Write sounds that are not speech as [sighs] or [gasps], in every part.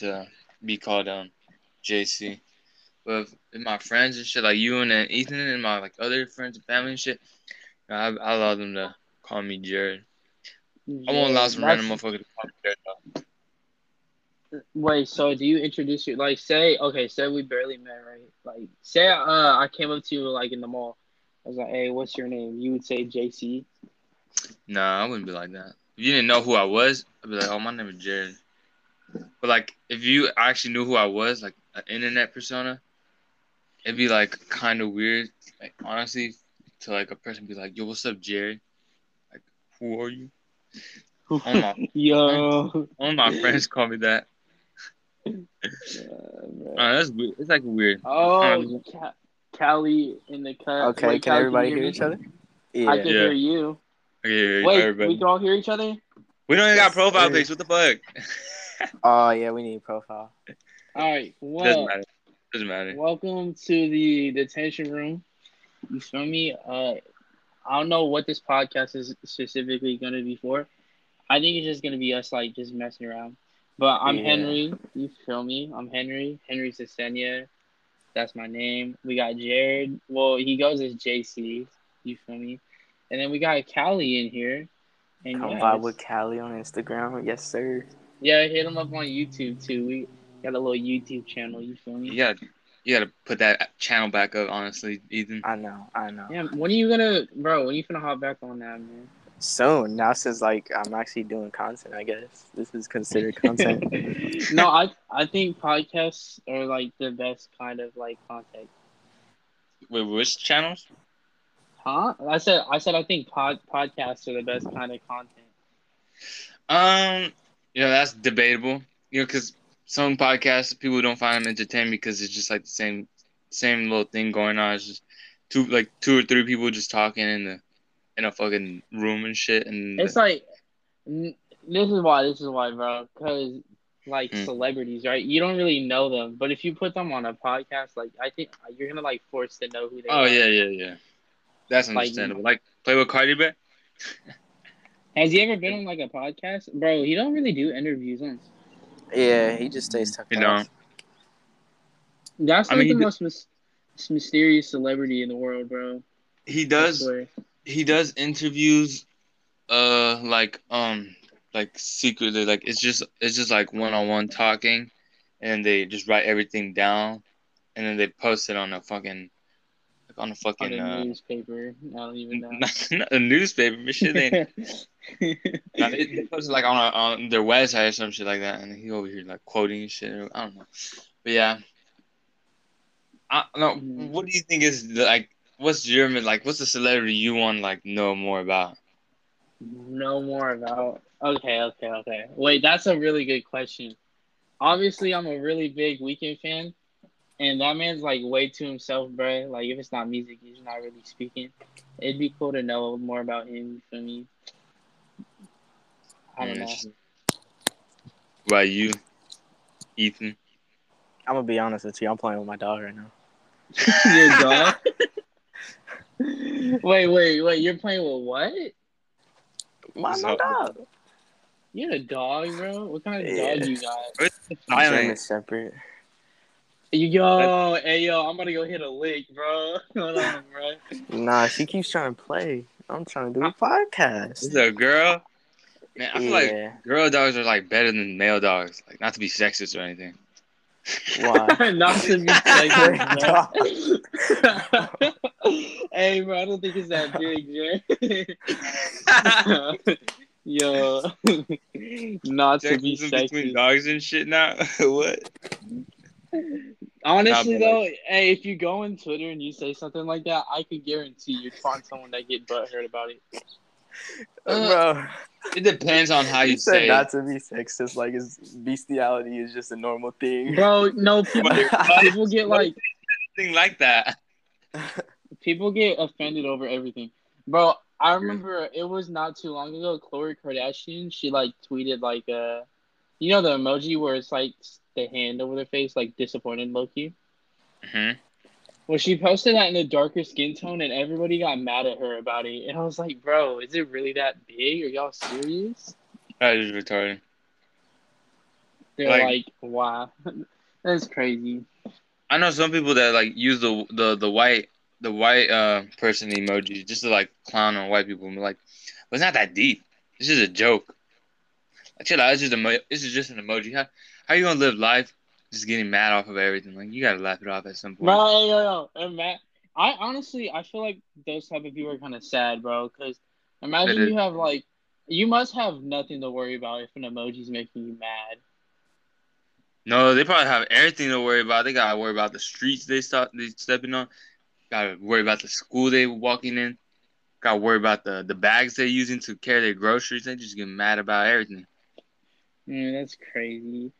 to be called um JC. But if my friends and shit, like you and Ethan and my like other friends and family and shit, I, I allow them to call me Jared. I won't allow some random motherfucker to call me Jared. Though. Wait, so do you introduce you like say okay, say we barely met, right? Like say uh I came up to you like in the mall. I was like, Hey, what's your name? You would say JC. Nah, I wouldn't be like that. If you didn't know who I was, I'd be like, Oh, my name is Jared. But like if you actually knew who I was, like an internet persona, it'd be like kind of weird. Like honestly, to like a person be like, Yo, what's up, Jared? Like, who are you? All my, [laughs] Yo. all my friends call me that. Yeah, Uh, that's weird. It's like weird. Oh, Um, Ca- Callie in the cut. Okay, Wait, can Callie, everybody you hear me? each other? Yeah. I can Yeah. hear you. Okay, Wait, everybody. we can all hear each other. We don't even got profile pics. What the fuck? [laughs] Oh yeah, we need a profile. All right. Well, Doesn't matter. Doesn't matter. welcome to the detention room. You feel me? Uh, I don't know what this podcast is specifically going to be for. I think it's just going to be us like just messing around. But I'm Yeah. Henry. You feel me? I'm Henry. Henry Sesenia. That's my name. We got Jared. Well, he goes as JC. You feel me? And then we got Callie in here. And Come yeah, by with Callie on Instagram. Yes, sir. Yeah, hit him up on YouTube too. We got a little YouTube channel. You feel me? You gotta, you gotta put that channel back up. Honestly, Ethan. I know. I know. Yeah, when are you gonna, bro? When are you gonna hop back on that, man? Soon. Now since like I'm actually doing content, I guess this is considered content. [laughs] [laughs] no, I I think podcasts are like the best kind of like content. Wait, which channels? Huh? I said I said I think pod podcasts are the best kind of content. Um, yeah, that's debatable. You know, because some podcasts people don't find them entertaining because it's just like the same, same little thing going on. It's just two, like two or three people just talking in the, in a fucking room and shit. And It's like n- this is why this is why, bro. Because like Mm. celebrities, right? You don't really know them, but if you put them on a podcast, like I think you're gonna like force to know who they oh are. yeah, yeah, yeah. That's Like- understandable. Like, play with Cardi B. [laughs] Has he ever been on like a podcast, bro? He don't really do interviews, huh? yeah, he just stays tucked You know. That's I like mean, the he d- most mys- mysterious celebrity in the world, bro. He does. he does interviews uh like um like secretly like it's just it's just like one-on-one talking and they just write everything down and then they post it on a fucking like on a on fucking a uh newspaper. I don't even know. not, [laughs] not a newspaper but shit [laughs] no, they, they post like on a, on their website or some shit like that and he over here like quoting shit or, I don't know but yeah I no Mhm. what do you think is the, like what's your like what's the celebrity you want to like know more about no more about. Okay, okay, okay. Wait, that's a really good question. Obviously, I'm a really big Weeknd fan, and that man's like way to himself, bro. Like if it's not music, he's not really speaking. It'd be cool to know more about him. for me? I don't know. What about you, Ethan? I'm gonna be honest with you. I'm playing with my dog right now. [laughs] [laughs] Your dog? wait, wait, wait. You're playing with what? My, What's my dog. You had a dog, bro? What kind of Yeah. dog you got? Island. German Shepherd. Yo, hey yo, I'm gonna go hit a lick, bro. [laughs] Hold on, bro. Nah, she keeps trying to play. I'm trying to do a podcast. Is a girl? Man, I feel like girl dogs are like better than male dogs. Like not to be sexist or anything. Why? [laughs] Not to be sexist, [laughs] bro. hey, bro, I don't think it's that big, Jay. yo, not to be Sexism between sexist. dogs and shit now. what? Honestly, though, hey, if you go on Twitter and you say something like that, I could guarantee you'd find someone that get butthurt about it. Bro, It depends on how you you said say. not to be sexist. Like, it's, bestiality is just a normal thing. Bro, no, [laughs] people, people get like Thing like that. people get offended over everything. Bro, I remember it was not too long ago. Khloe Kardashian, she like tweeted like uh, you know the emoji where it's like the hand over their face, like disappointed Loki. hmm Well, she posted that in a darker skin tone, and everybody got mad at her about it. And I was like, bro, is it really that big? Are y'all serious? That is retarded. They're Like- like, wow, [laughs] that's crazy. I know some people that like use the the the white the white uh person emoji just to like clown on white people and be like, well, it's not that deep. This is a joke. Like, chill out. It's just a this is just an emoji. How how you gonna live life just getting mad off of everything? Like you gotta laugh it off at some point. No, yo, yo, and Matt, I honestly, I feel like those type of people are kind of sad, bro. Because imagine It is. you have like, you must have nothing to worry about if an emoji's making you mad. No, they probably have everything to worry about. They gotta worry about the streets they stop they stepping on. Gotta worry about the school they walking in. Gotta worry about the the bags they're using to carry their groceries. They just get mad about everything. Man, that's crazy.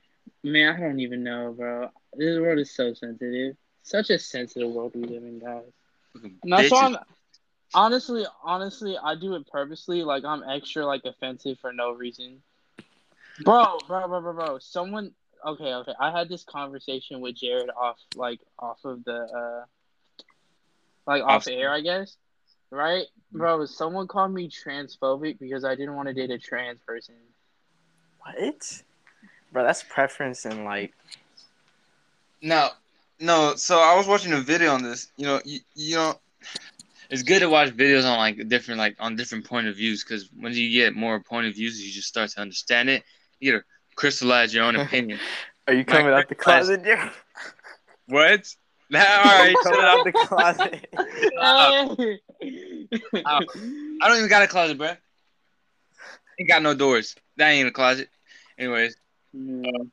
Man, I don't even know, bro. This world is so sensitive. Such a sensitive world we live in, guys. And that's why. I'm honestly, honestly, I do it purposely. Like I'm extra like offensive for no reason. Bro, bro, bro, bro, bro. Someone okay, okay. I had this conversation with Jared off like off of the uh like off Off- air, I guess. Right? Bro, someone called me transphobic because I didn't want to date a trans person. What? Bro, that's preference and like. No, no. So I was watching a video on this. You know, you, you know, it's good to watch videos on like different like on different point of views because when you get more point of views, you just start to understand it. You gotta crystallize your own [laughs] opinion. Are you coming out the closet, Joe? what? [laughs] Nah, all right, coming out the closet? [laughs] I don't even got a closet, bro. Ain't got no doors. That ain't a closet. Anyways, mm.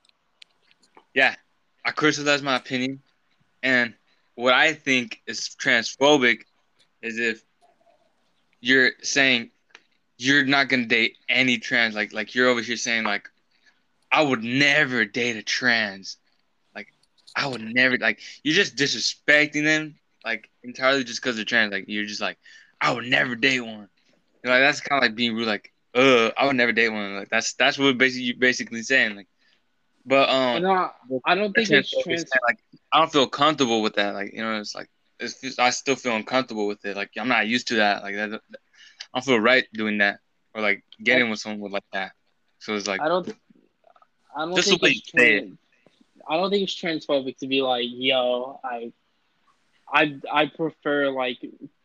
yeah, I crystallize my opinion, and what I think is transphobic is if you're saying you're not gonna date any trans, like like you're over here saying like I would never date a trans, like I would never like you're just disrespecting them like entirely just because they're trans, like you're just like I would never date one, You know, like that's kind of like being rude, like uh I would never date one, like that's that's what basically you basically saying, like, but um. no, I don't think it's trans. like I don't feel comfortable with that. Like you know, it's like it's, feels- I still feel uncomfortable with it. Like I'm not used to that. Like that, I don't feel right doing that or like getting with someone like that. So it's like I don't. I don't Just think it's trans, I don't think it's transphobic to be like, yo, I, I, I prefer like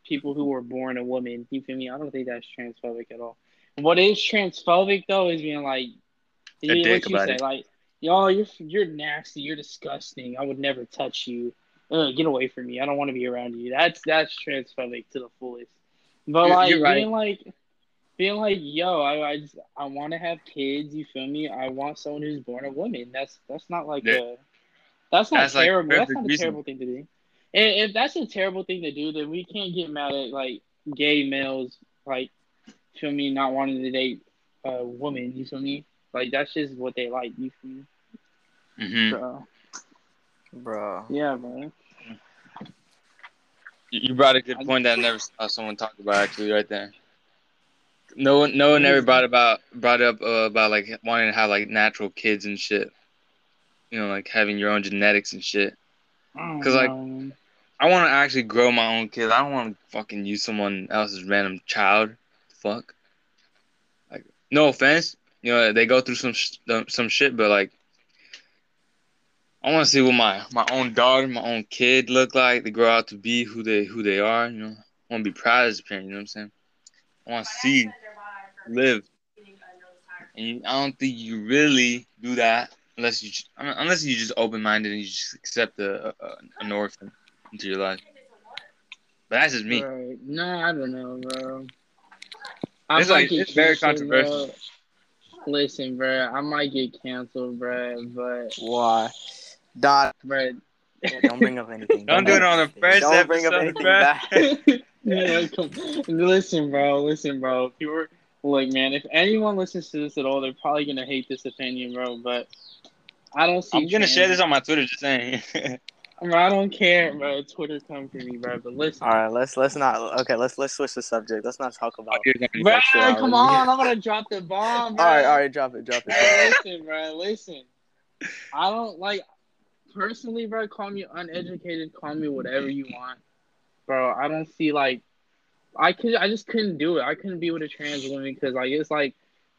people who were born a woman. You feel me? I don't think that's transphobic at all. What is transphobic though is being like, A you, dick what you say, it. like, yo, you're you're nasty, you're disgusting. I would never touch you. Ugh, get away from me. I don't want to be around you. That's that's transphobic to the fullest. But You're- like you're right. being like being like, yo, I I just I want to have kids. You feel me? I want someone who's born a woman. That's that's not like Yeah. a that's not That's, like, terrible. that's not a reason. terrible thing to do. And if that's a terrible thing to do, then we can't get mad at like gay males like feel me not wanting to date a woman. You feel me? Like that's just what they like. You feel me? hmm So Bro. yeah, man. you you brought a good point that I never [laughs] saw someone talk about actually right there. No one, no one ever brought about brought up uh, about like wanting to have like natural kids and shit. You know, like having your own genetics and shit. Cause like. I want to actually grow my own kids. I don't want to fucking use someone else's random child. Fuck. Like, no offense. You know, they go through some sh- some shit, but like, I want to see what my my own daughter, my own kid look like. They grow out to be who they who they are. You know, I want to be proud as a parent. You know what I'm saying? I want to see live. And you, I don't think you really do that unless you just, I mean, unless you just open minded and you just accept a, a an orphan into your life. But that's just me. Right. No, I don't know, bro. I It's might like- it's very controversial. bro. Listen, bro, I might get canceled, bro, but Why? Dot. bro, Don't bring up anything. [laughs] Don't do it on the [laughs] anything. first Don't bring up anything bruh. bad. yeah, listen, bro, listen, bro. If you were look, man, if anyone listens to this at all, they're probably gonna hate this opinion, bro. But I don't see. I'm gonna share this on my Twitter. Just saying. [laughs] Bro, I don't care, bro. Twitter come for me, bro. But listen, All right, let's let's not. Okay, let's let's switch the subject. Let's not talk about. bro, come [laughs] on, I'm gonna drop the bomb, bro. All right, all right, drop it, drop Bro, it. listen, bro, listen. I don't like personally, bro. Call me uneducated. Call me whatever you want, bro. I don't see like I could. I just couldn't do it. I couldn't be with a trans woman because like it's like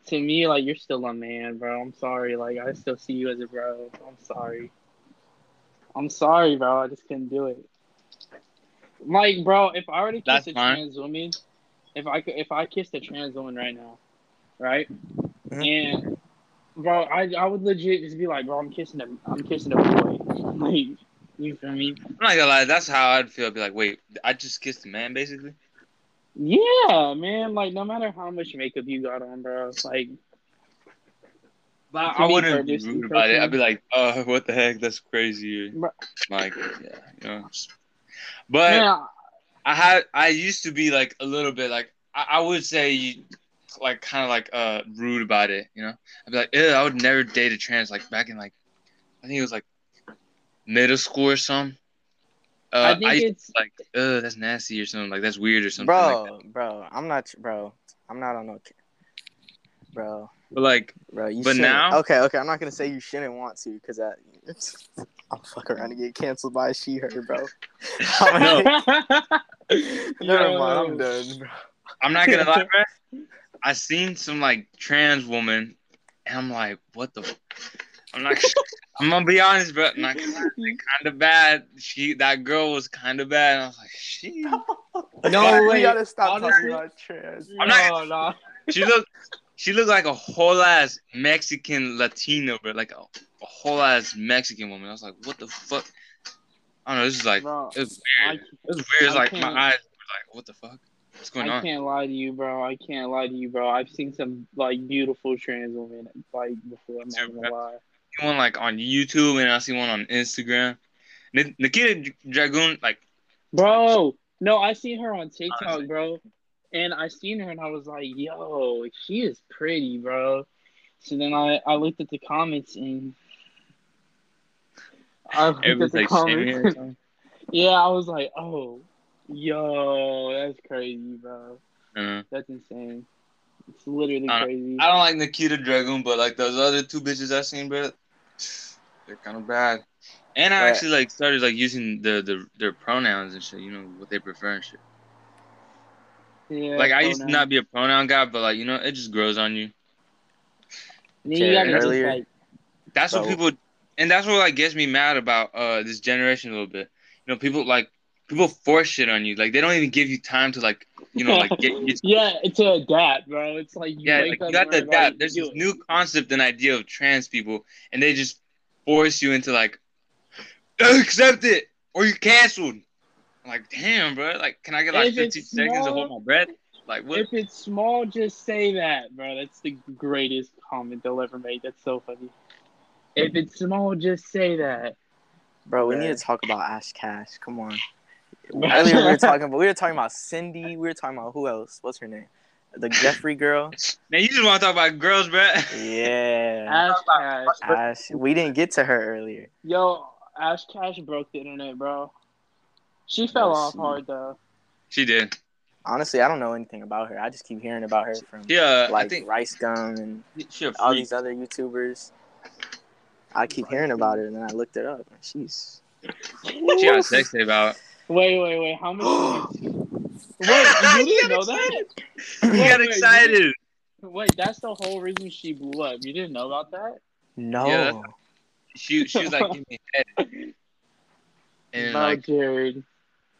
to me, like you're still a man, bro. I'm sorry. Like I still see you as a bro. I'm sorry. I'm sorry, bro. I just couldn't do it. Like, bro, if I already kissed That's a fine. trans woman, if I if I kissed a trans woman right now, right, Mhm. and bro, I I would legit just be like, bro, I'm kissing a, I'm kissing a boy. [laughs] Like, you feel me? I'm not gonna lie, that's how I'd feel. I'd be like, wait, I just kissed a man, basically. Yeah, man. Like, no matter how much makeup you got on, bro, like, But I wouldn't be rude about it. I'd be like, uh, what the heck? That's crazy. Bro. Like, yeah, you know. But man, I had, I used to be like a little bit like, I, I would say, like, kind of like uh rude about it. You know, I'd be like, Ew, I would never date a trans. Like back in like, I think it was like middle school or something. Uh, I think I used it's like, uh, that's nasty or something. Like that's weird or something. bro, Like bro, I'm not, bro, I'm not on no, bro, But like, bro. You But shouldn't- now- okay, okay, I'm not gonna say you shouldn't want to, cause that, [laughs] I'm fuck around and get canceled by a she her, bro. [laughs] No. [laughs] Never mind, I'm done, bro. I'm not gonna lie, bro. I seen some like trans woman, and I'm like, what the? F-? I'm not. I'm gonna be honest, bro. I'm not kind of bad. She, that girl was kind of bad. And I was like, she, No we way. You gotta stop Honestly- talking about trans. I'm not- no, no. she looked, she looked like a whole ass Mexican Latino, but Like a, a whole ass Mexican woman. I was like, what the fuck? I don't know. This is like, Bro, it was I, weird. It was weird. It's like my eyes were like, what the fuck? What's going I on? I can't lie to you, bro. I can't lie to you, bro. I've seen some like beautiful trans women like before. I'm not gonna lie. one like on YouTube and I see one on Instagram. Nikita Dragun, like, Bro, no, I seen her on TikTok, Honestly. bro, and I seen her and I was like, yo, she is pretty, bro. So then I I looked at the comments and I looked at the like shaming her or comments. something. [laughs] yeah, I was like, oh, yo, that's crazy, bro. Uh, That's insane. It's literally I crazy. I don't like Nikita Dragun, but like those other two bitches I seen, bro, [sighs] they're kind of bad. And I Right. actually like started like using the, the their pronouns and shit. You know what they prefer and shit. Yeah, like I used to not be a pronoun guy, but like you know it just grows on you. Then you gotta just like, That's what people, and that's what like gets me mad about uh this generation a little bit. You know, people like people force shit on you. Like they don't even give you time to like you know like get used [laughs] yeah, to adapt, bro. It's like you Yeah, wake like up you got and to everybody adapt. There's this it. new concept and idea of trans people, and they just force you into like, [clears throat] accept it or you're canceled. I'm like, damn, bro. Like, can I get like If it's 15 seconds to hold my breath? Like, what? If it's small, just say that, bro. That's the greatest comment they'll ever make. That's so funny. If it's small, just say that. Bro, we Right. need to talk about Ash Kash. Come on. [laughs] Earlier we were talking, but we were talking about Cindy. We were talking about who else? What's her name? The Jeffrey girl. [laughs] Man, you just want to talk about girls, bro. Yeah, Ash Kash. Ash. We didn't get to her earlier. Yo, Ash Kash broke the internet, bro. She fell Bro, off she- hard though. She did. Honestly, I don't know anything about her. I just keep hearing about her from Yeah, I like think Rice Gum and all these other YouTubers. I keep hearing about her, and then I looked it up. And she's She got sexy about. Wait, wait, wait. How much? [gasps] wait, you didn't know that? He Wait, got wait, excited. Wait, that's the whole reason she blew up. You didn't know about that? no. Yeah, She she was like, give me a head. [laughs] And bro, like, Jared,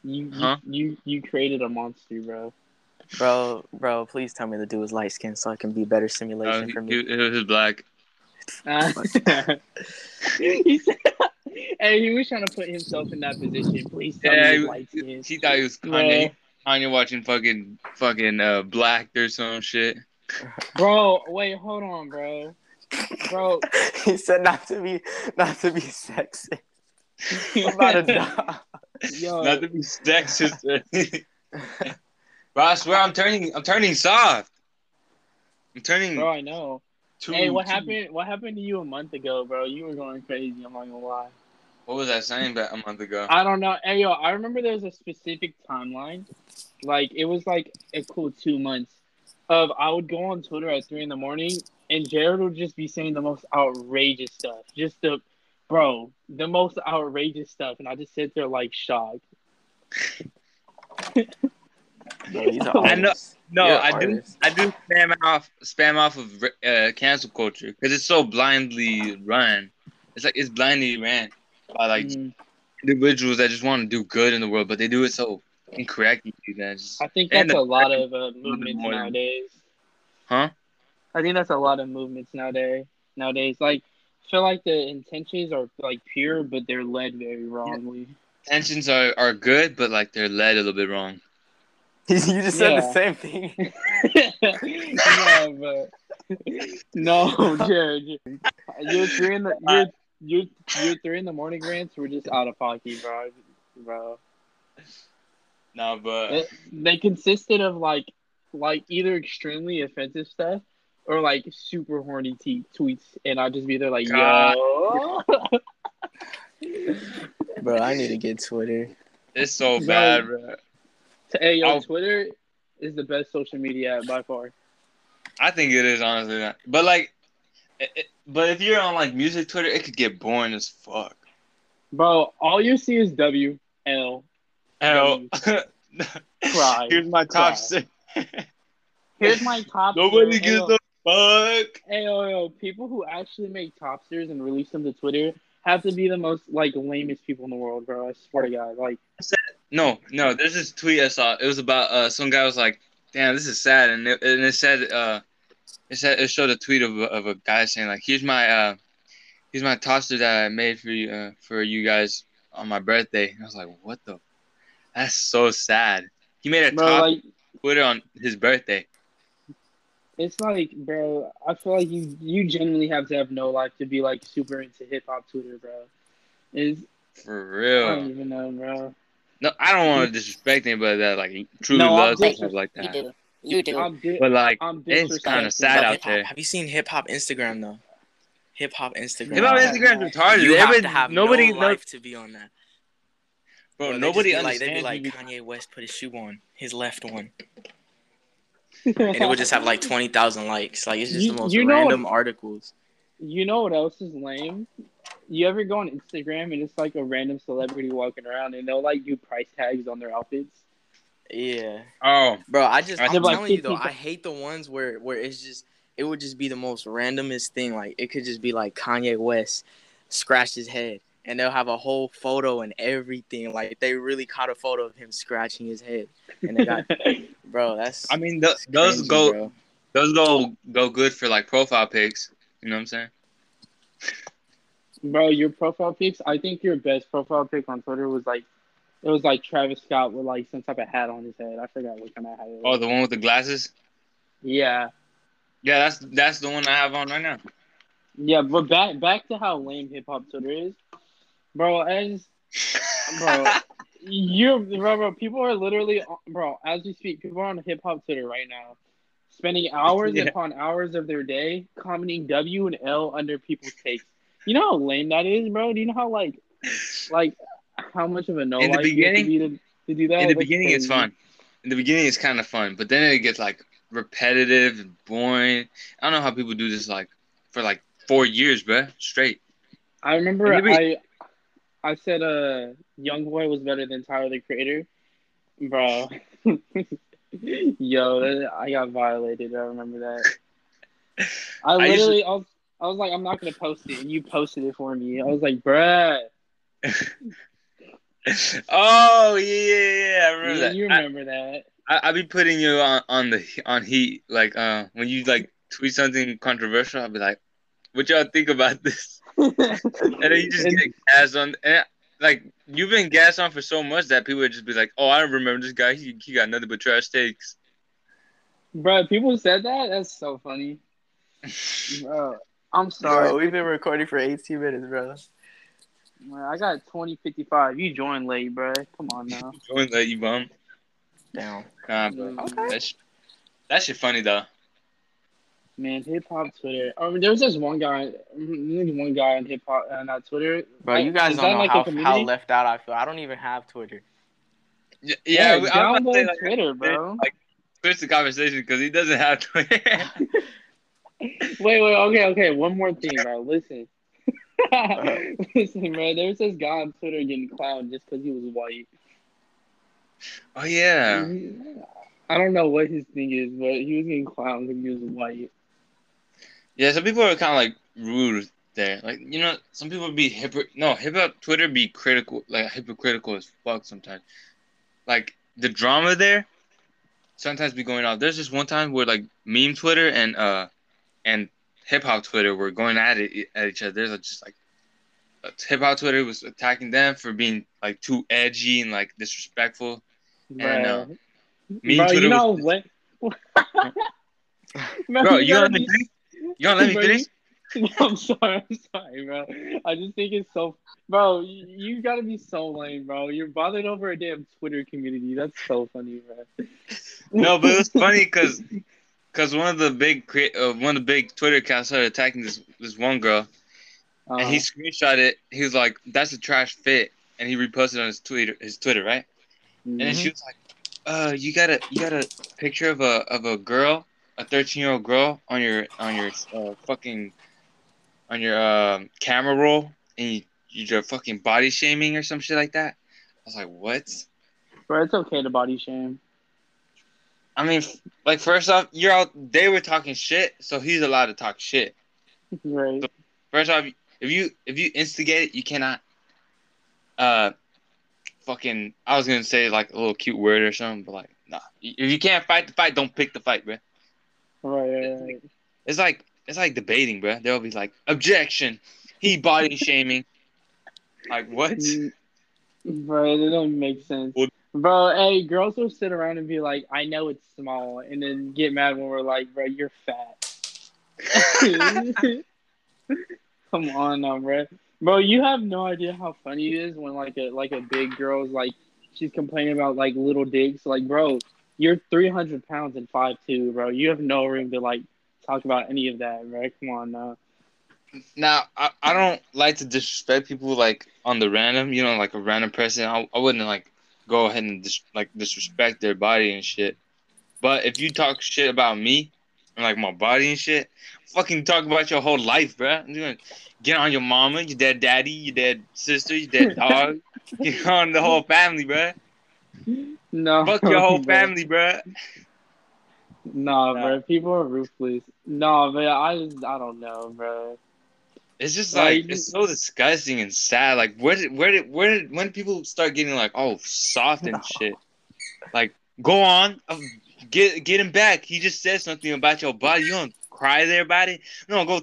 you, Huh? you you you created a monster, bro. bro, bro, please tell me the dude was light skinned so I can be better uh, simulation he, for me. he was black. Uh, [laughs] he said, "Hey, he was trying to put himself in that position. Please tell Yeah, me light skinned." He thought he was Bro. Kanye. Kanye watching fucking fucking uh black or some shit. Bro, wait, hold on, bro. Bro, [laughs] he said not to be not to be sexy. [laughs] I'm about to die. Yo, Not to be sexist. Bro, I swear I'm turning I'm turning soft. I'm turning bro, I know. Hey, what happened? What happened to you a month ago, bro? You were going crazy. I'm not gonna lie. What was I saying back a month ago? I don't know. Hey, yo, I remember there was a specific timeline. Like it was like a cool two months of I would go on Twitter at three in the morning and Jared would just be saying the most outrageous stuff. Just the bro, the most outrageous stuff, and I just sit there like shocked. Bro, [laughs] I know- No, You're an I do. I do spam off spam off of uh, cancel culture because it's so blindly run. It's like it's blindly ran by like Mm, individuals that just want to do good in the world, but they do it so incorrectly. That just, I think And that's the- a lot of uh, movements nowadays. huh? I think that's a lot of movements nowadays. Nowadays, like, I feel like the intentions are like pure, but they're led very wrongly. Intentions are, are good, but like they're led a little bit wrong. [laughs] you just said the same thing. [laughs] [laughs] no, but no, Jared, you're three in the you're uh, you're you're three in the morning rants. We're just out of pocket, bro. Bro, No, but they, they consisted of like like either extremely offensive stuff or like super horny t- tweets, and I'll just be there like, yo. [laughs] Bro, I need to get Twitter. it's so Bro. bad, bro. hey, yo, I'll- Twitter is the best social media app by far. I think it is honestly, not. but like, it, it- but if you're on like music Twitter, it could get boring as fuck. Bro, all you see is W L L. Hell, [laughs] Cry. here's my Cry. top six. Here's my [laughs] top. Nobody Hey, gives yo, a fuck. Hey, yo, yo, people who actually make topsters and release them to Twitter have to be the most like lamest people in the world, bro. I swear to God, like, No, no. There's this tweet I saw. It was about uh, some guy was like, "Damn, this is sad," and it, and it said, uh, it said it showed a tweet of a, of a guy saying like, "Here's my uh, here's my topster that I made for you uh, for you guys on my birthday." And I was like, "What the? That's so sad." He made a bro, top like Twitter on his birthday. It's like, bro. I feel like you you genuinely have to have no life to be like super into hip hop Twitter, bro. Is For real. I real. don't even know, bro. No, I don't want to disrespect anybody that like truly No, loves dis- stuff like You do. You do. I'm di- But like, I'm it's kind of sad out there. Have you seen hip hop Instagram though? Hip hop Instagram. Hip hop Instagram Instagram's retarded. You have to have nobody, no no- life to be on that. bro, Bro, they nobody just be like, they'd be like. Kanye West put his shoe on, his left one, and it would just have like [laughs] twenty thousand likes. Like it's just You- the most you know what- random articles. You know what else is lame? You ever go on Instagram and it's like a random celebrity walking around and they'll like do price tags on their outfits? Yeah, Oh, bro. I just I I'm think- telling you though, I hate the ones where where it's just it would just be the most randomest thing. Like it could just be like Kanye West scratched his head, and they'll have a whole photo and everything. Like they really caught a photo of him scratching his head, and they got [laughs] bro. That's I mean, th- those crazy, go bro. those go go good for like profile pics. You know what I'm saying? Bro, your profile pics, I think your best profile pic on Twitter was like it was like Travis Scott with like some type of hat on his head. I forgot what kind of hat it Oh, the one with the glasses. yeah. Yeah, that's that's the one I have on right now. Yeah, but back back to how lame hip hop Twitter is. Bro, as [laughs] Bro. You're bro, bro, people are literally bro, as we speak, people are on hip hop Twitter right now. Spending hours Yeah. upon hours of their day commenting W and L under people's takes. You know how lame that is, bro? Do you know how like like how much of a no In the you to beginning- be to, to do that? In the beginning, it's fun. In the beginning, it's kind of fun, but then it gets like repetitive and boring. I don't know how people do this like for like four years, bro, straight. I remember I I said uh Young Boy was better than Tyler the Creator. Bro. [laughs] Yo, that, I got violated. I remember that. [laughs] I I to- literally I was I was like, I'm not gonna post it, and you posted it for me. I was like, bruh. [laughs] oh yeah, yeah, yeah, I remember You, that. you I- remember that. I, I be putting you on on the on heat like uh when you like tweet something controversial. I'll be like, "What y'all think about this?" And then you just And- get gassed on. And like you've been gassed on for so much that people would just be like, "Oh, I don't remember this guy. He he got nothing but trash takes." Bro, people said that? That's so funny. [laughs] Bro, I'm sorry. Bro, we've been recording for 18 minutes, bro. Man, I got 2055. You joined late, bro. Come on now. [laughs] Join let you bum. Down. Nah, bro. Okay. That shit, that shit funny though. Man, hip hop Twitter. Um, I mean, there was this one guy, one guy on hip hop uh, on that Twitter. Bro, you guys don't know like how, how left out I feel. I don't even have Twitter. Yeah, Yeah, yeah. we- I was about to say, download like, Twitter, bro. Like, switch the conversation because he doesn't have Twitter. [laughs] Wait, wait, okay, okay. One more thing, bro. Listen. [laughs] Listen, bro. There was this guy on Twitter getting clowned just because he was white. oh yeah. I don't know what his thing is, but he was getting clowned because he was white. Yeah, some people are kind of like rude there. Like you know, some people be hypo. No, hip hop Twitter be critical, like hypocritical as fuck sometimes. Like the drama there, sometimes be going off. There's just one time where like meme Twitter and uh and hip hop Twitter were going at it at each other. There's just like hip hop Twitter was attacking them for being like too edgy and like disrespectful. And, uh, Meme bro Twitter you know was, what? [laughs] [laughs] bro, you gotta gonna let me be- finish? You gonna let me Bro, finish? [laughs] I'm sorry, I'm sorry, bro. I just think it's so, bro. You, you gotta be so lame, bro. You're bothered over a damn Twitter community. That's so funny, bro. No, but it was [laughs] funny because because one of the big crea- uh, one of the big Twitter accounts started attacking this this one girl, Uh, and he screenshot it. He was like, "That's a trash fit," and he reposted on his Twitter his Twitter right. And then mhm. she was like, "Uh, you got a you got a picture of a of a girl, a thirteen year old girl on your on your uh, fucking on your um, camera roll, and you, you're fucking body shaming or some shit like that." I was like, "What?" bro, it's okay to body shame. I mean, f- like first off, you're out. They were talking shit, so he's allowed to talk shit. [laughs] Right. First off, if you if you instigate it, you cannot. Uh, fucking. I was gonna say like a little cute word or something, but like, nah. If you can't fight the fight, don't pick the fight, bro. Right, right, right. It's like it's like debating, bro. They'll be like, objection. He body shaming. Like what? Mm, Bro, it don't make sense. Well- Bro, hey, girls will sit around and be like, I know it's small, and then get mad when we're like, bro, you're fat. [laughs] Come on now, bro. Bro, you have no idea how funny it is when like a like a big girl's like she's complaining about like little dicks. Like, bro, you're three hundred pounds and five two, bro. You have no room to like talk about any of that, bro. Come on now. Now I, I don't like to disrespect people like on the random, you know, like a random person. I, I wouldn't like go ahead and dis- like disrespect their body and shit. But if you talk shit about me and like my body and shit, fucking talk about your whole life, bro. You're gonna get on your mama, your dead daddy, your dead sister, your dead [laughs] dog, get on the whole family, bro. No, Fuck your [laughs] whole bro. family, bro. Nah, Nah. bro. People are ruthless. No, but I just I don't know, bro. It's just Like, like it's so disgusting and sad. Like where did where did where did when people start getting like oh soft and [laughs] No. shit? Like go on, uh, get get him back. He just said something about your body. You don't cry there about it. No, go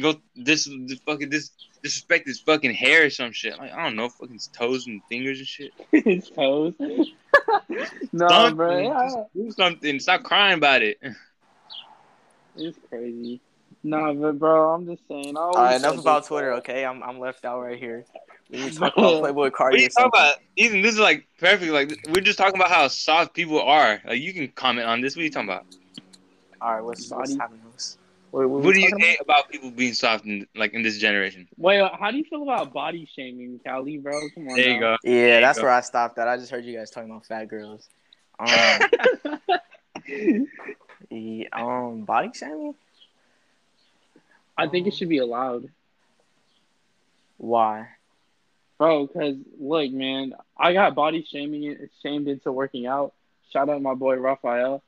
go this, this fucking this disrespect his fucking hair or some shit. Like I don't know, fucking his toes and fingers and shit. [laughs] His toes. [laughs] no, Something, bro. Yeah, just do something. Stop crying about it. [laughs] it's crazy. Nah, but bro, I'm just saying. I All always right, said enough this, about bro. Twitter, okay? I'm I'm left out right here. We need to talk about Playboi What Carti are you or talking something. about? Ethan, this is like perfect. Like we're just talking about how soft people are. Like you can comment on this. What are you talking about? All right, what's, what's happening? What's- What, what, What do you talking hate about people being soft in like in this generation? Wait, how do you feel about body shaming, Cali, bro? Come on. There you now. go. Yeah, you that's go. where I stopped at. I just heard you guys talking about fat girls. Um, [laughs] yeah, um, body shaming? I think it should be allowed, Why? bro. Because look, man, I got body shaming it shamed into working out. Shout out my boy Raphael,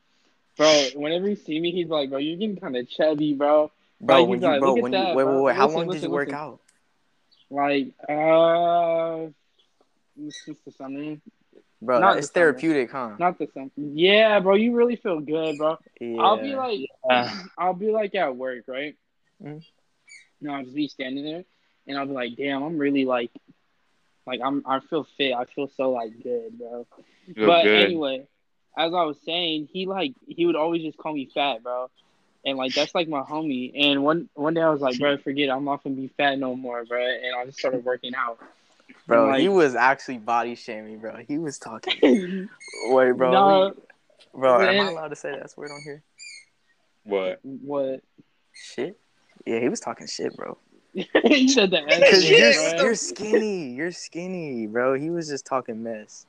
bro. Whenever he see me, he's like, bro, you're getting kind of chubby, bro. Bro, Like, when you like, bro, look at when that, you wait, wait, bro. wait, how Listen, long did listen, you work listen. out? Like, uh, it's just the summer. Bro, Not it's the summer. therapeutic, huh? Not the same. Yeah, bro, you really feel good, bro. Yeah. I'll be like, Uh, [sighs] [clears throat] I'll be like at work, right? Mhm. No, I'll just be standing there, and I'll be like, damn, I'm really like, like I'm, I feel fit. I feel so like good, bro. you feel but good. anyway, as I was saying, he like he would always just call me fat, bro. And like that's like my homie. And one one day I was like, bro, forget it. I'm not gonna be fat no more, bro. And I just started working out. bro, like- he was actually body shaming, bro. He was talking. [laughs] Wait, bro. no, we- bro, am I allowed to say that word on here? What? what? Shit. Yeah, he was talking shit, bro. [laughs] he said the S Because word, you're, bro. you're skinny. You're skinny, bro. He was just talking mess.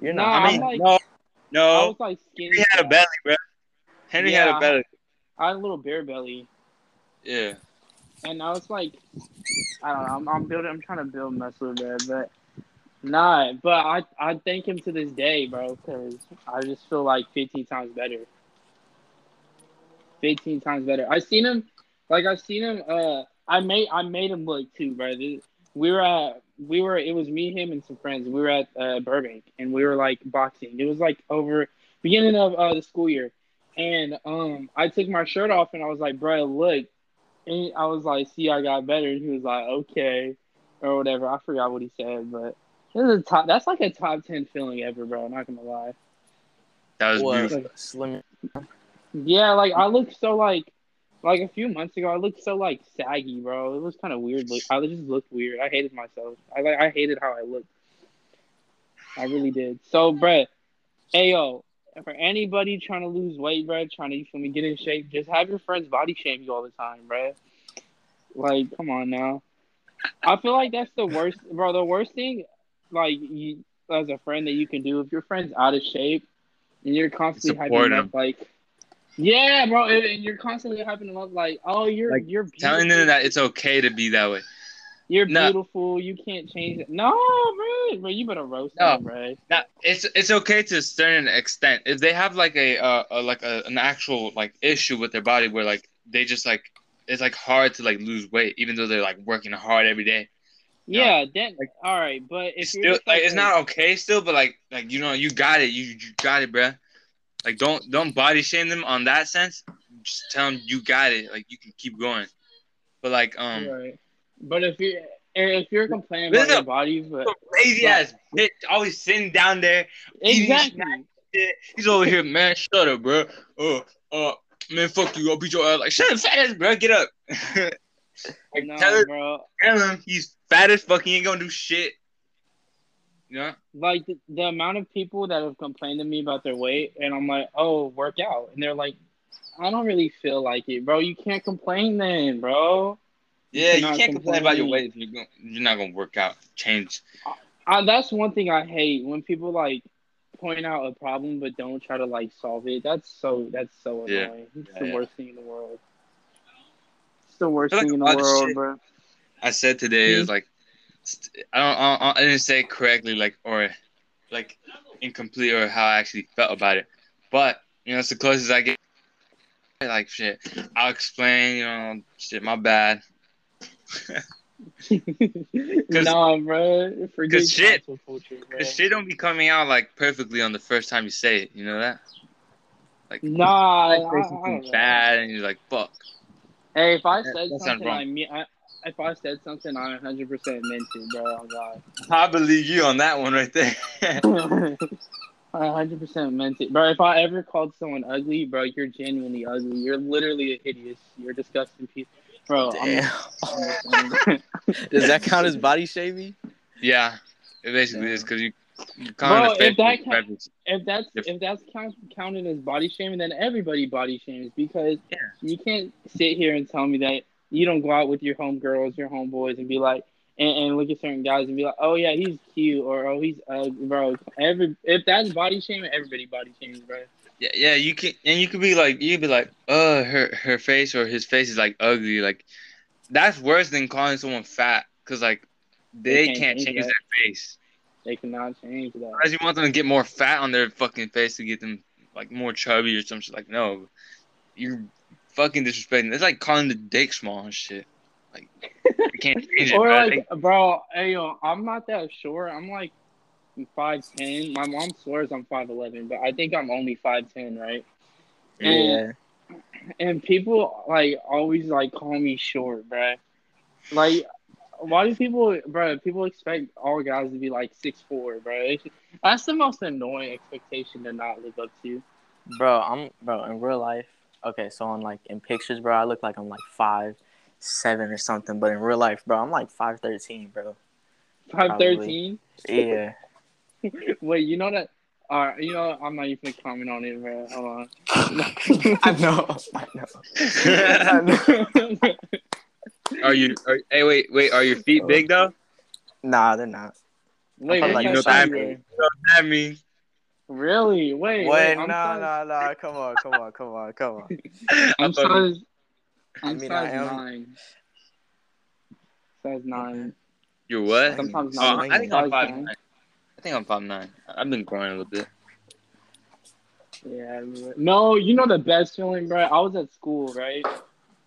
You're not. Nah, I mean, I'm like- no, I no. was like skinny. Henry had a fat. belly, bro. Henry had a belly. I had a little bear belly. Yeah. and I was like, I don't know. I'm, I'm building. I'm trying to build muscle there, but Nah, but I I thank him to this day, bro, because I just feel like 15 times better. 15 times better. I seen him, like I seen him. Uh, I made I made him look too, bro. We were at we were it was me, him, and some friends. We were at uh, Burbank, and we were like boxing. It was like over beginning of uh, the school year, and um, I took my shirt off, and I was like, bro, look, and I was like, see, I got better, and he was like, okay, or whatever. I forgot what he said, but. This is a top, that's like a top ten feeling ever, bro. Not gonna lie. That was What? beautiful. Slim. Yeah, like I looked so like, like a few months ago, I looked so like saggy, bro. It was kind of weird. Look, I just looked weird. I hated myself. I like, I hated how I looked. I really did. So, bro, hey yo, for anybody trying to lose weight, bro, trying to you feel me get in shape, just have your friends body shame you all the time, bro. Like, come on now. I feel like that's the worst, bro. The worst thing, like you as a friend that you can do if your friend's out of shape and you're constantly hyping up, like, yeah, bro, and and you're constantly hyping them up, like, oh, you're Like, you're beautiful. Telling them that it's okay to be that way. You're No. beautiful. You can't change it. No, bro, bro, you better roast No. them, bro. Now, it's it's okay to a certain extent. If they have like a uh a, like a, an actual like issue with their body where like they just like it's like hard to like lose weight even though they're like working hard every day. No. Yeah, then Like, all right, but if It's you're still like like it's not okay still, but like like you know you got it. You you got it, bruh. Like don't don't body shame them on that sense. Just tell them you got it. Like you can keep going. But like um right. But if you if you're complaining about your body, but lazy ass bitch always sitting down there exactly. He's over here, man. Shut up, bro. Oh, uh, man, fuck you. I'll beat your ass. Like, shut up, fat ass, bro. Get up. [laughs] like, no, tell, him, bro. tell him he's fat as fuck. He ain't gonna do shit. You know? Like the, the amount of people that have complained to me about their weight, and I'm like, oh, work out, and they're like, I don't really feel like it, bro. You can't complain then, bro. Yeah, you cannot can't complain about your weight if you're going, you're not gonna work out. Change. I, that's one thing I hate when people like point out a problem but don't try to like solve it. That's so that's so Yeah. annoying. It's Yeah, the yeah. worst thing in the world. It's the worst feel thing in the a lot of world, bro. I said today Hmm? is like, st- I don't, I, don't, I didn't say it correctly, like or like incomplete or how I actually felt about it, but you know it's the closest I get. Like shit, I'll explain. You know, shit, my bad. [laughs] nah, bro. Forget 'cause shit- culture, bro. The shit don't be coming out like perfectly on the first time you say it. You know that? Like, Nah, I, I, I something don't know. bad, and you're like, fuck. Hey, if I said that something. I mean, I, if I said something, I 100 percent meant it, bro. Oh God. I believe you on that one right there. [laughs] I 100 percent meant it, bro. If I ever called someone ugly, bro, you're genuinely ugly. You're literally a hideous. You're a disgusting piece, bro. I'm- Damn. I'm- [laughs] Does that count as body shaming? yeah, it basically Damn. is because you. You're Bro, calling if that with if that's If- if that's count, counted as body shaming, then everybody body shames because Yeah. you can't sit here and tell me that you don't go out with your homegirls, your homeboys, and be like, and, and look at certain guys and be like, oh yeah, he's cute, or oh he's uh, bro. Every if that's body shaming, everybody body shames, bro. Yeah, yeah, you can, and you could be like, you could be like, uh, her her face or his face is like ugly. Like, that's worse than calling someone fat, cause like they, They can't can't change change that. their face. They cannot change that. Unless you want them to get more fat on their fucking face to get them like more chubby or some shit. Like, no, you're fucking disrespecting. It's like calling the dick small and shit. Like, you can't [laughs] change it. or bro. like, bro, hey yo, I'm not that short. I'm like five ten. My mom swears I'm five eleven, but I think I'm only five ten, right? Yeah. And people like always like call me short, bro. Like, why do people, bruh? People expect all guys to be like six four, bruh. That's the most annoying expectation to not live up to. Bro, I'm bro in real life. Okay, so on like in pictures, bro, I look like I'm like five seven or something, but in real life, bro, I'm like five thirteen, bro. Five thirteen. Yeah. [laughs] Wait, you know that? Uh, you know, I'm not even gonna comment on it, bro. Hold on. [laughs] I know. I know. [laughs] I know. Are you? Are, hey, wait, wait. Are your feet big though? Nah, they're not. Wait, I'm what's like, you know that there? means. You know what that means. Really? Wait, Wait, wait. no, I'm no, no. Come on, come on, come on, come on. [laughs] I'm I thought you- size. I'm I mean, I size am- nine. Size nine. You're what? Sometimes Oh, not. I think I'm five nine. nine. think I'm five nine. I've been growing a little bit. Yeah. No, you know the best feeling, bro. I was at school, right?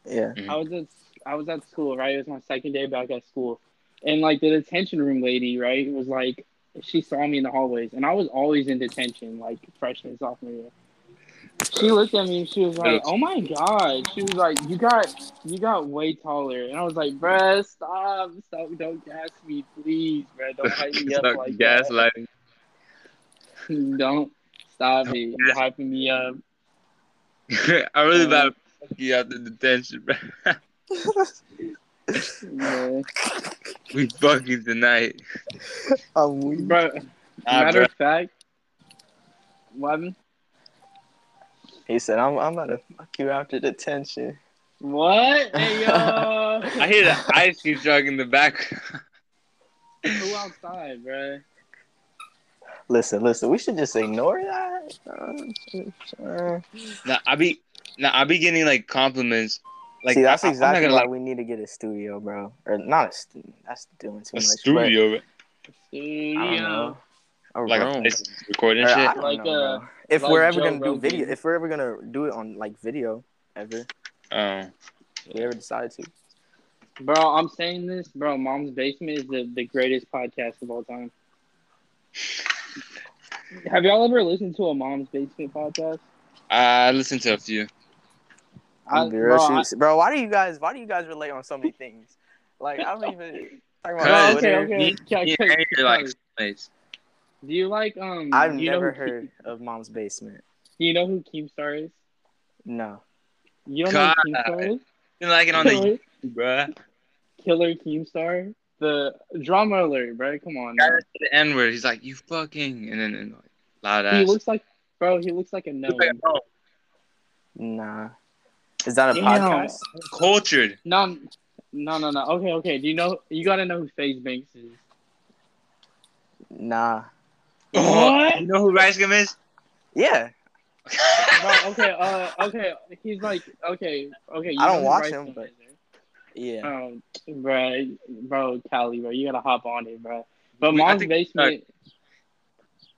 Yeah. Mm-hmm. I was at I was at school, right? It was my second day back at school, and like the detention room lady, right, was like, she saw me in the hallways, and I was always in detention, like freshman sophomore year. She looked at me and she was like, "Oh my god!" She was like, "You got you got way taller," and I was like, "Bruh, stop, stop, don't gas me, please, bruh, don't hype me [laughs] up Stop like gaslighting. that. [laughs] Don't stop me. you're hyping me up." [laughs] I really Um, about to fuck you out the detention, bro. Yeah. [laughs] we fucking tonight. [laughs] I'm weak. Bro, Nah, matter bro. of fact, what? He said, I'm, I'm about to fuck you after detention. What? [laughs] Hey yo, I hear the ice cream truck in the back. who outside, bro? Listen, listen, we should just ignore that. Uh, uh, nah, I be, nah, I be getting like compliments. Like See, that's I, exactly gonna why like we need to get a studio, bro. Or not a studio. That's doing too a much. studio, But, I don't know. Studio. A like a room. place to record and Or, I shit. don't Like, know, uh, bro. If like we're ever Joe gonna do Rogan. video, if we're ever gonna do it on like video, ever, Oh, if we ever decide to. Bro, I'm saying this, bro. Mom's Basement is the, the greatest podcast of all time. Have y'all ever listened to a Mom's Basement podcast? I listened to a few. I, Be real, bro, I- bro, why do you guys? Why do you guys relate on so many things? Like I don't even. Talking bro, about okay, okay. Me- okay, Me okay, and Aaron are like okay. Do you like um? I've you never know who, heard of Mom's Basement. Do you know who Keemstar is? No. You don't God. know who Keemstar is? Been liking on the Killer, YouTube, bruh. Killer Keemstar, the drama alert, bro. Come on, bro. the N word. He's like, you fucking, and then and like loud He looks like, bro. He looks like a gnome. Looks like a. Nah. Is that a Damn. podcast? cultured. No, no, no, no. Okay, okay. Do you know? You gotta know who FaZe Banks is. Nah. What? You know who Rice Gum is? Yeah. [laughs] Bro, okay, uh, okay. He's like, okay, okay. You I don't watch Bryce him, but- Yeah. Um, bro, bro, Cali, bro, you gotta hop on it, bro. But We- I Mom's think- Basement,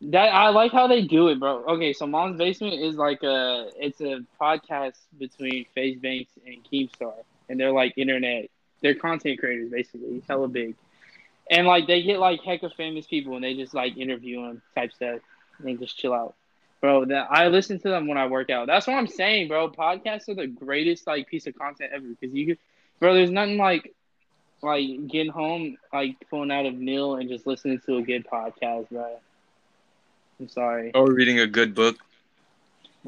that I like how they do it, bro. Okay, so Mom's Basement is like a, it's a podcast between FaZe Banks and Keemstar, and they're like internet, they're content creators basically, hella big, and like they get like heck of famous people and they just like interview them type stuff, and just chill out. Bro, that I listen to them when I work out. That's what I'm saying, bro. Podcasts are the greatest like piece of content ever because you, bro. There's nothing like like getting home, like pulling out of Neil and just listening to a good podcast, bro. I'm sorry. Oh, or reading a good book.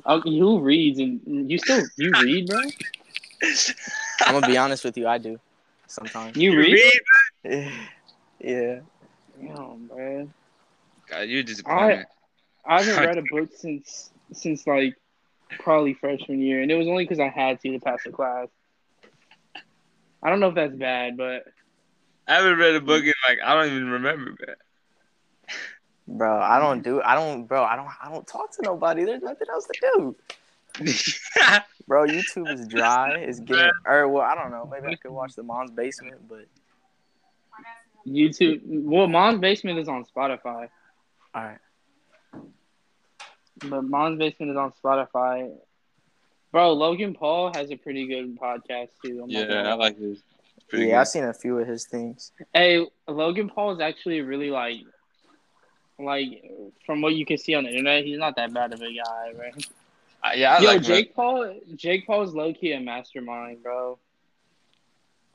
Oh, who reads and you still you read, bro? I'm gonna be honest with you. I do. Sometimes. You read? [laughs] yeah. Damn, bro. God, you're disappointed. I haven't [laughs] read a book since since like probably freshman year, and it was only because I had to to pass the class. I don't know if that's bad, but I haven't read a book in like I don't even remember, man. Bro, I don't mm. do. I don't. Bro, I don't. I don't talk to nobody. There's nothing else to do. [laughs] Bro, YouTube is dry. It's getting. Or well, I don't know. Maybe I could watch the Mom's Basement, but YouTube. Well, Mom's Basement is on Spotify, all right. but Mom's Basement is on Spotify. Bro, Logan Paul has a pretty good podcast too. I'm yeah, I like his. Pretty yeah, I've seen a few of his things. Hey, Logan Paul is actually really like, like from what you can see on the internet, he's not that bad of a guy, right? Uh, yeah, I Yo, like Jake Paul, Jake Paul's low key a mastermind, bro.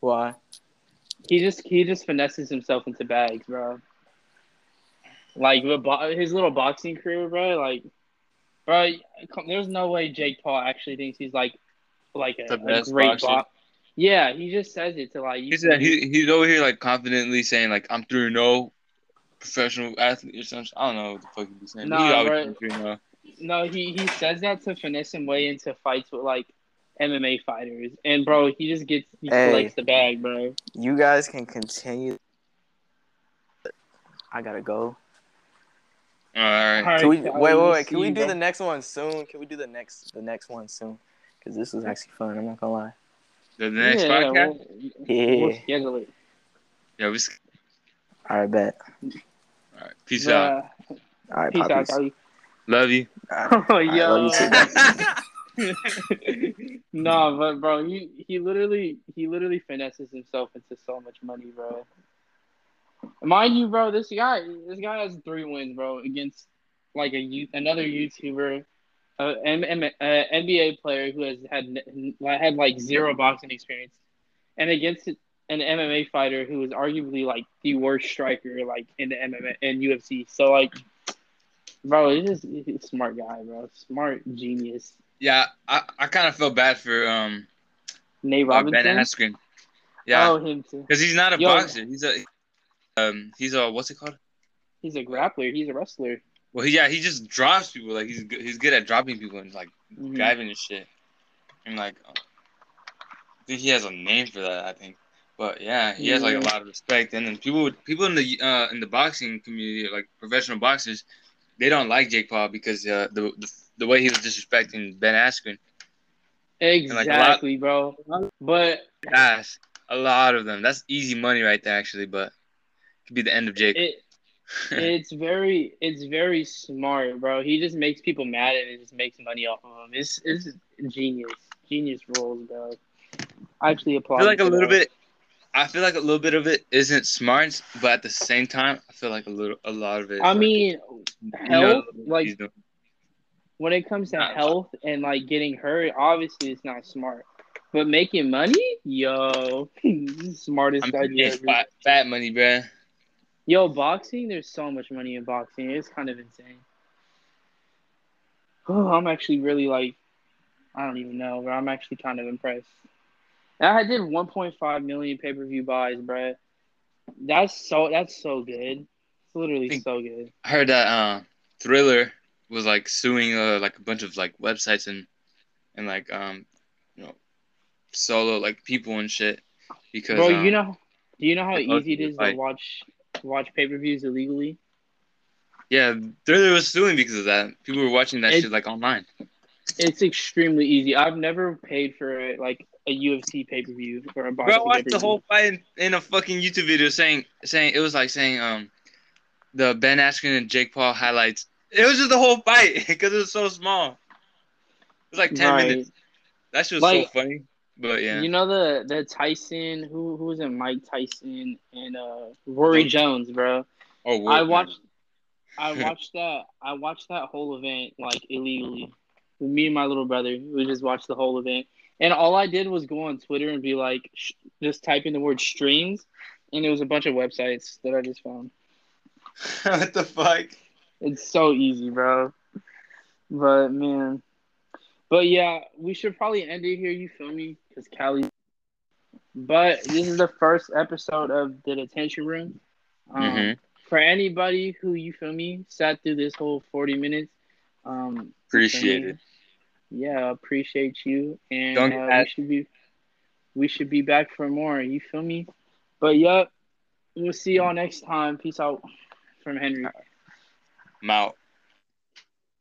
Why? He just he just finesses himself into bags, bro. Like the bo- his little boxing career, bro. Like, bro, there's no way Jake Paul actually thinks he's like, like a, The a great boxer. boxer. Yeah, he just says it to like. He said he, he's over here like confidently saying like I'm through no professional athlete or something. I don't know what the fuck he's saying. but he Nah, always bro. been through no. No, he he says that to finesse him way into fights with like MMA fighters, and bro, he just gets he Hey. collects the bag, bro. You guys can continue. I gotta go. All right. Alright, Can we wait, wait, wait? Can we do bro. the next one soon? Can we do the next the next one soon? Because this was actually fun. I'm not gonna lie. The next yeah, podcast. We'll, Yeah. we'll schedule it. Yeah, we. All right, bet. All All right. Peace out. All right, Peace out, poppies. Kelly. Love you. [laughs] All right. Oh, All right, yo. love you too. [laughs] no, but bro, he he literally he literally finesses himself into so much money, bro. Mind you, bro, this guy this guy has three wins, bro, against like a you another YouTuber, a M- M- uh, NBA player who has had n- had like zero boxing experience, and against an MMA fighter who is arguably like the worst striker like in the MMA and UFC. So like, bro, he's just he's a smart guy, bro, smart genius. Yeah, I, I kind of feel bad for um Nate Robinson. uh, Ben. Askren. Yeah, Oh, him too. because he's not a Yo. boxer. He's a um he's a what's it called? He's a grappler. He's a wrestler. Well, he, yeah, he just drops people. Like he's good, he's good at dropping people and like Mhm. driving and shit. And like, uh, I think he has a name for that. I think, but yeah, he has like a lot of respect. And then people, would- people in the uh in the boxing community, like professional boxers, they don't like Jake Paul because uh, the, the the way he was disrespecting Ben Askren. like, lot- Exactly, bro. But Yes, a lot of them. That's easy money right there, actually. But could be the end of Jake. it it's very it's very smart, bro. He just makes people mad and it just makes money off of him. It's it's genius, genius rules, bro. I actually applaud. I feel like a little bit. I feel like a little bit of it isn't smart, but at the same time, I feel like a little, a lot of it. I like, mean, you health, like when it comes to health and like getting hurt, obviously it's not smart. But making money, yo, [laughs] smartest I'm idea fat, fat money, bruh. Yo, boxing, there's so much money in boxing. It's kind of insane. Oh, [sighs] I'm actually really like, I don't even know, but I'm actually kind of impressed. And I did 1.5 million pay per view buys, bruh. That's so that's so good. It's literally so good. I heard that uh, Triller was like suing uh, like a bunch of like websites and and like um you know solo like people and shit because Bro, um, you know, do you know how easy it is to fight. watch watch pay per views illegally? yeah Triller was suing because of that people were watching that It- shit like online It's extremely easy. I've never paid for like a UFC pay per view or a boxing. bro I watched the whole fight in, in a fucking YouTube video saying saying it was like saying um the Ben Askren and Jake Paul highlights it was just the whole fight [laughs] because it was so small it was like ten Right. minutes that shit was Like- so funny but yeah You know the the Tyson who who was it? Mike Tyson and uh Roy. Jones, bro. oh I watched I [laughs] watched that I watched that whole event like illegally. With me and my little brother, we just watched the whole event, and all I did was go on Twitter and be like, sh- just type in the word streams, and it was a bunch of websites that I just found. [laughs] what the fuck It's so easy, bro. But man, but yeah, we should probably end it here. You feel me? Because Cali. But this is the first episode of the detention room. Um, Mhm. For anybody who you feel me sat through this whole forty minutes, um, Appreciate feel it. Yeah, appreciate you, and uh, we should be, we should be back for more. You feel me? But yep, we'll see y'all next time. Peace out from Henry. I'm out.